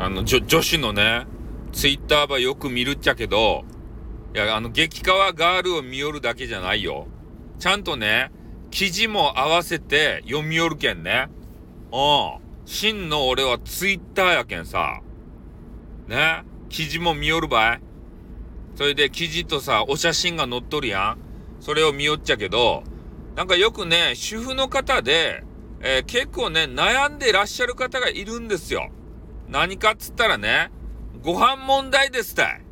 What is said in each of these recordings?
あの、女女子のね、ツイッターばよく見るっちゃけど、いや、あの、激川ガールを見よるだけじゃないよ。ちゃんとね、記事も合わせて読みよるけんね。うん。真の俺はツイッターやけんさ。ね。記事も見よるばい。それで記事とさ、お写真が載っとるやん。それを見よっちゃけど、なんかよくね、主婦の方で、えー、結構ね、悩んでらっしゃる方がいるんですよ。何かっつったらね、ご飯問題ですたい。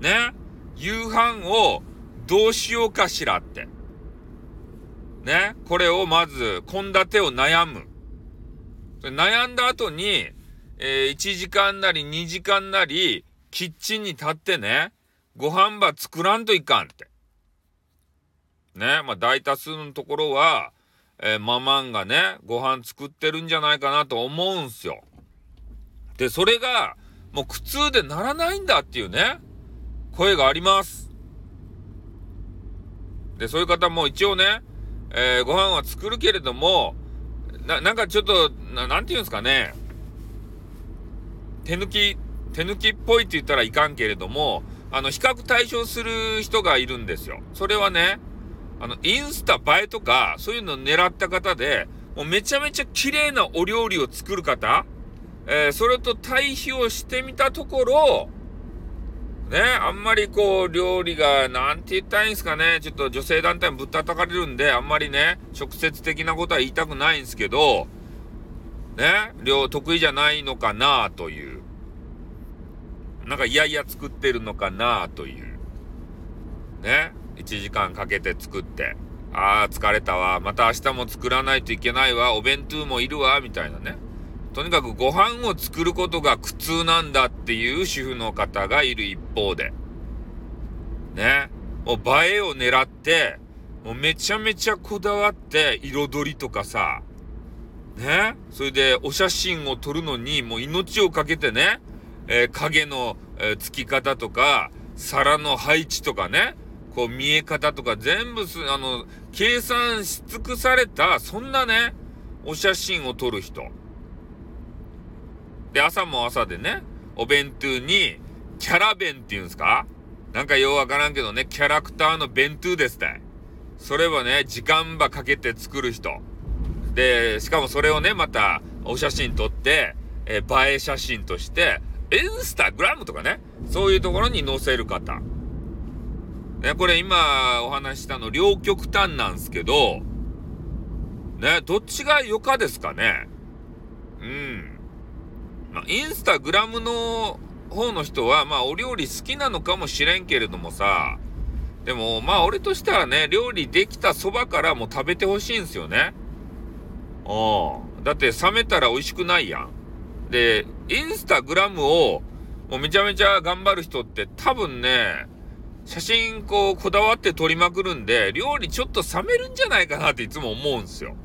ね？夕飯をどうしようかしらって。ね？これをまず、献立を悩む。悩んだ後に、えー、1時間なり2時間なり、キッチンに立ってね、ご飯ば作らんといかんって。ね？まあ大多数のところは、えー、ママンがね、ご飯作ってるんじゃないかなと思うんすよ。で、それが、もう苦痛でならないんだっていうね、声があります。で、そういう方も一応ね、えー、ご飯は作るけれども、な、なんかちょっと、ななんて言うんですかね、手抜き、手抜きっぽいって言ったらいかんけれども、あの、比較対象する人がいるんですよ。それはね、あの、インスタ映えとか、そういうのを狙った方で、もうめちゃめちゃ綺麗なお料理を作る方、えー、それと対比をしてみたところ、ね、あんまりこう、料理が、なんて言ったらいいんですかね、ちょっと女性団体もぶったたかれるんで、あんまりね、直接的なことは言いたくないんですけど、ね、量得意じゃないのかなという。なんか、いやいや作ってるのかなという。ね、1時間かけて作って、ああ、疲れたわ、また明日も作らないといけないわ、お弁当もいるわ、みたいなね。とにかくご飯を作ることが苦痛なんだっていう主婦の方がいる一方で。ね。もう映えを狙って、もうめちゃめちゃこだわって彩りとかさ、ね。それでお写真を撮るのにもう命をかけてね、えー、影の、えー、つき方とか、皿の配置とかね、こう見え方とか全部す、あの、計算し尽くされた、そんなね、お写真を撮る人。で、朝も朝でね、お弁当に、キャラ弁っていうんですか？なんかようわからんけどね、キャラクターの弁当ですたい。それはね、時間ばかけて作る人。で、しかもそれをね、また、お写真撮って、え映え写真として、インスタグラムとかね、そういうところに載せる方。ね、これ今お話したの両極端なんですけど、ね、どっちが良かですかね？まあ、インスタグラムの方の人は、まあ、お料理好きなのかもしれんけれどもさ、でも、まあ、俺としてはね、料理できたそばからもう食べてほしいんすよね。うん。だって、冷めたら美味しくないやん。で、インスタグラムを、もうめちゃめちゃ頑張る人って多分ね、写真こうこだわって撮りまくるんで、料理ちょっと冷めるんじゃないかなっていつも思うんすよ。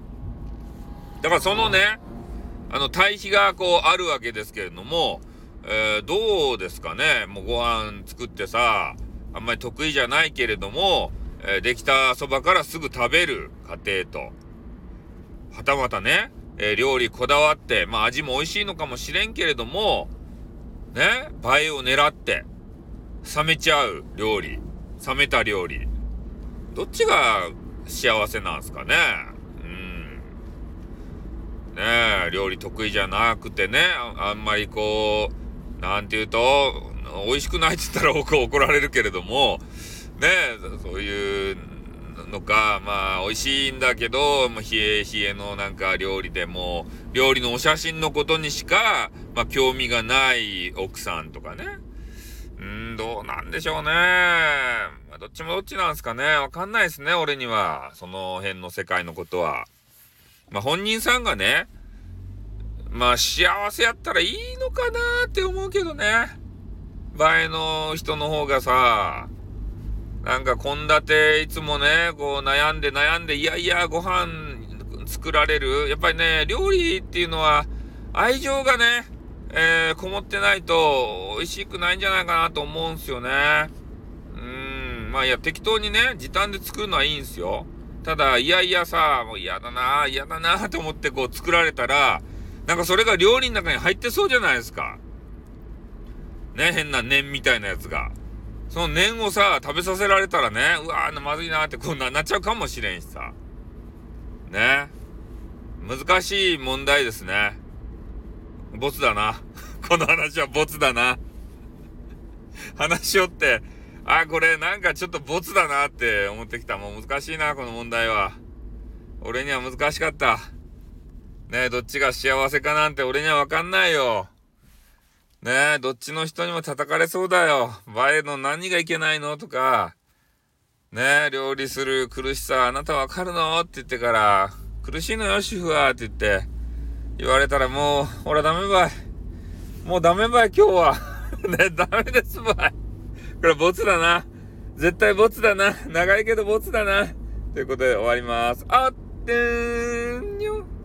だからそのね、あの、対比がこうあるわけですけれども、えー、どうですかね？もうご飯作ってさ、あんまり得意じゃないけれども、えー、できたそばからすぐ食べる家庭と、はたまたね、えー、料理こだわって、まあ味も美味しいのかもしれんけれども、ね、映えを狙って、冷めちゃう料理、冷めた料理、どっちが幸せなんすかね？ね料理得意じゃなくてねあんまりこうなんて言うと美味しくないって言ったら 怒られるけれどもねそういうのかまあ美味しいんだけどもう冷え冷えのなんか料理でも料理のお写真のことにしか、まあ、興味がない奥さんとかね。うんどうなんでしょうね、まあ、どっちもどっちなんすかね。わかんないですね俺には。その辺の世界のことは。まあ、本人さんがね、まあ、幸せやったらいいのかなって思うけどね。前の人の方がさ、なんか献立いつもね、こう悩んで悩んで、いやいや、ご飯作られる。やっぱりね、料理っていうのは愛情がね、えー、こもってないと美味しくないんじゃないかなと思うんすよね。うん、まあいや、適当にね、時短で作るのはいいんすよ。ただ、いやいやさ、もう嫌だな、嫌だなと思ってこう作られたら、なんかそれが料理の中に入ってそうじゃないですか。ね、変な念みたいなやつが。その念をさ、食べさせられたらね、うわー、まずいなってこんななっちゃうかもしれんしさ。ね。難しい問題ですね。ボツだな。この話はボツだな。話しよって、あ、これなんかちょっとボツだなって思ってきた。もう難しいな、この問題は。俺には難しかった。ねえどっちが幸せかなんて俺にはわかんないよ。ねえどっちの人にも叩かれそうだよ。映えの何がいけないのとか、ねえ料理する苦しさあなたわかるのって言ってから、苦しいのよ、主婦はって言って、言われたらもう、俺ダメばい。もうダメばい、今日は。ね、ダメですばい。これボツだな。絶対ボツだな。長いけどボツだな。ということで終わります。あってーんにょ。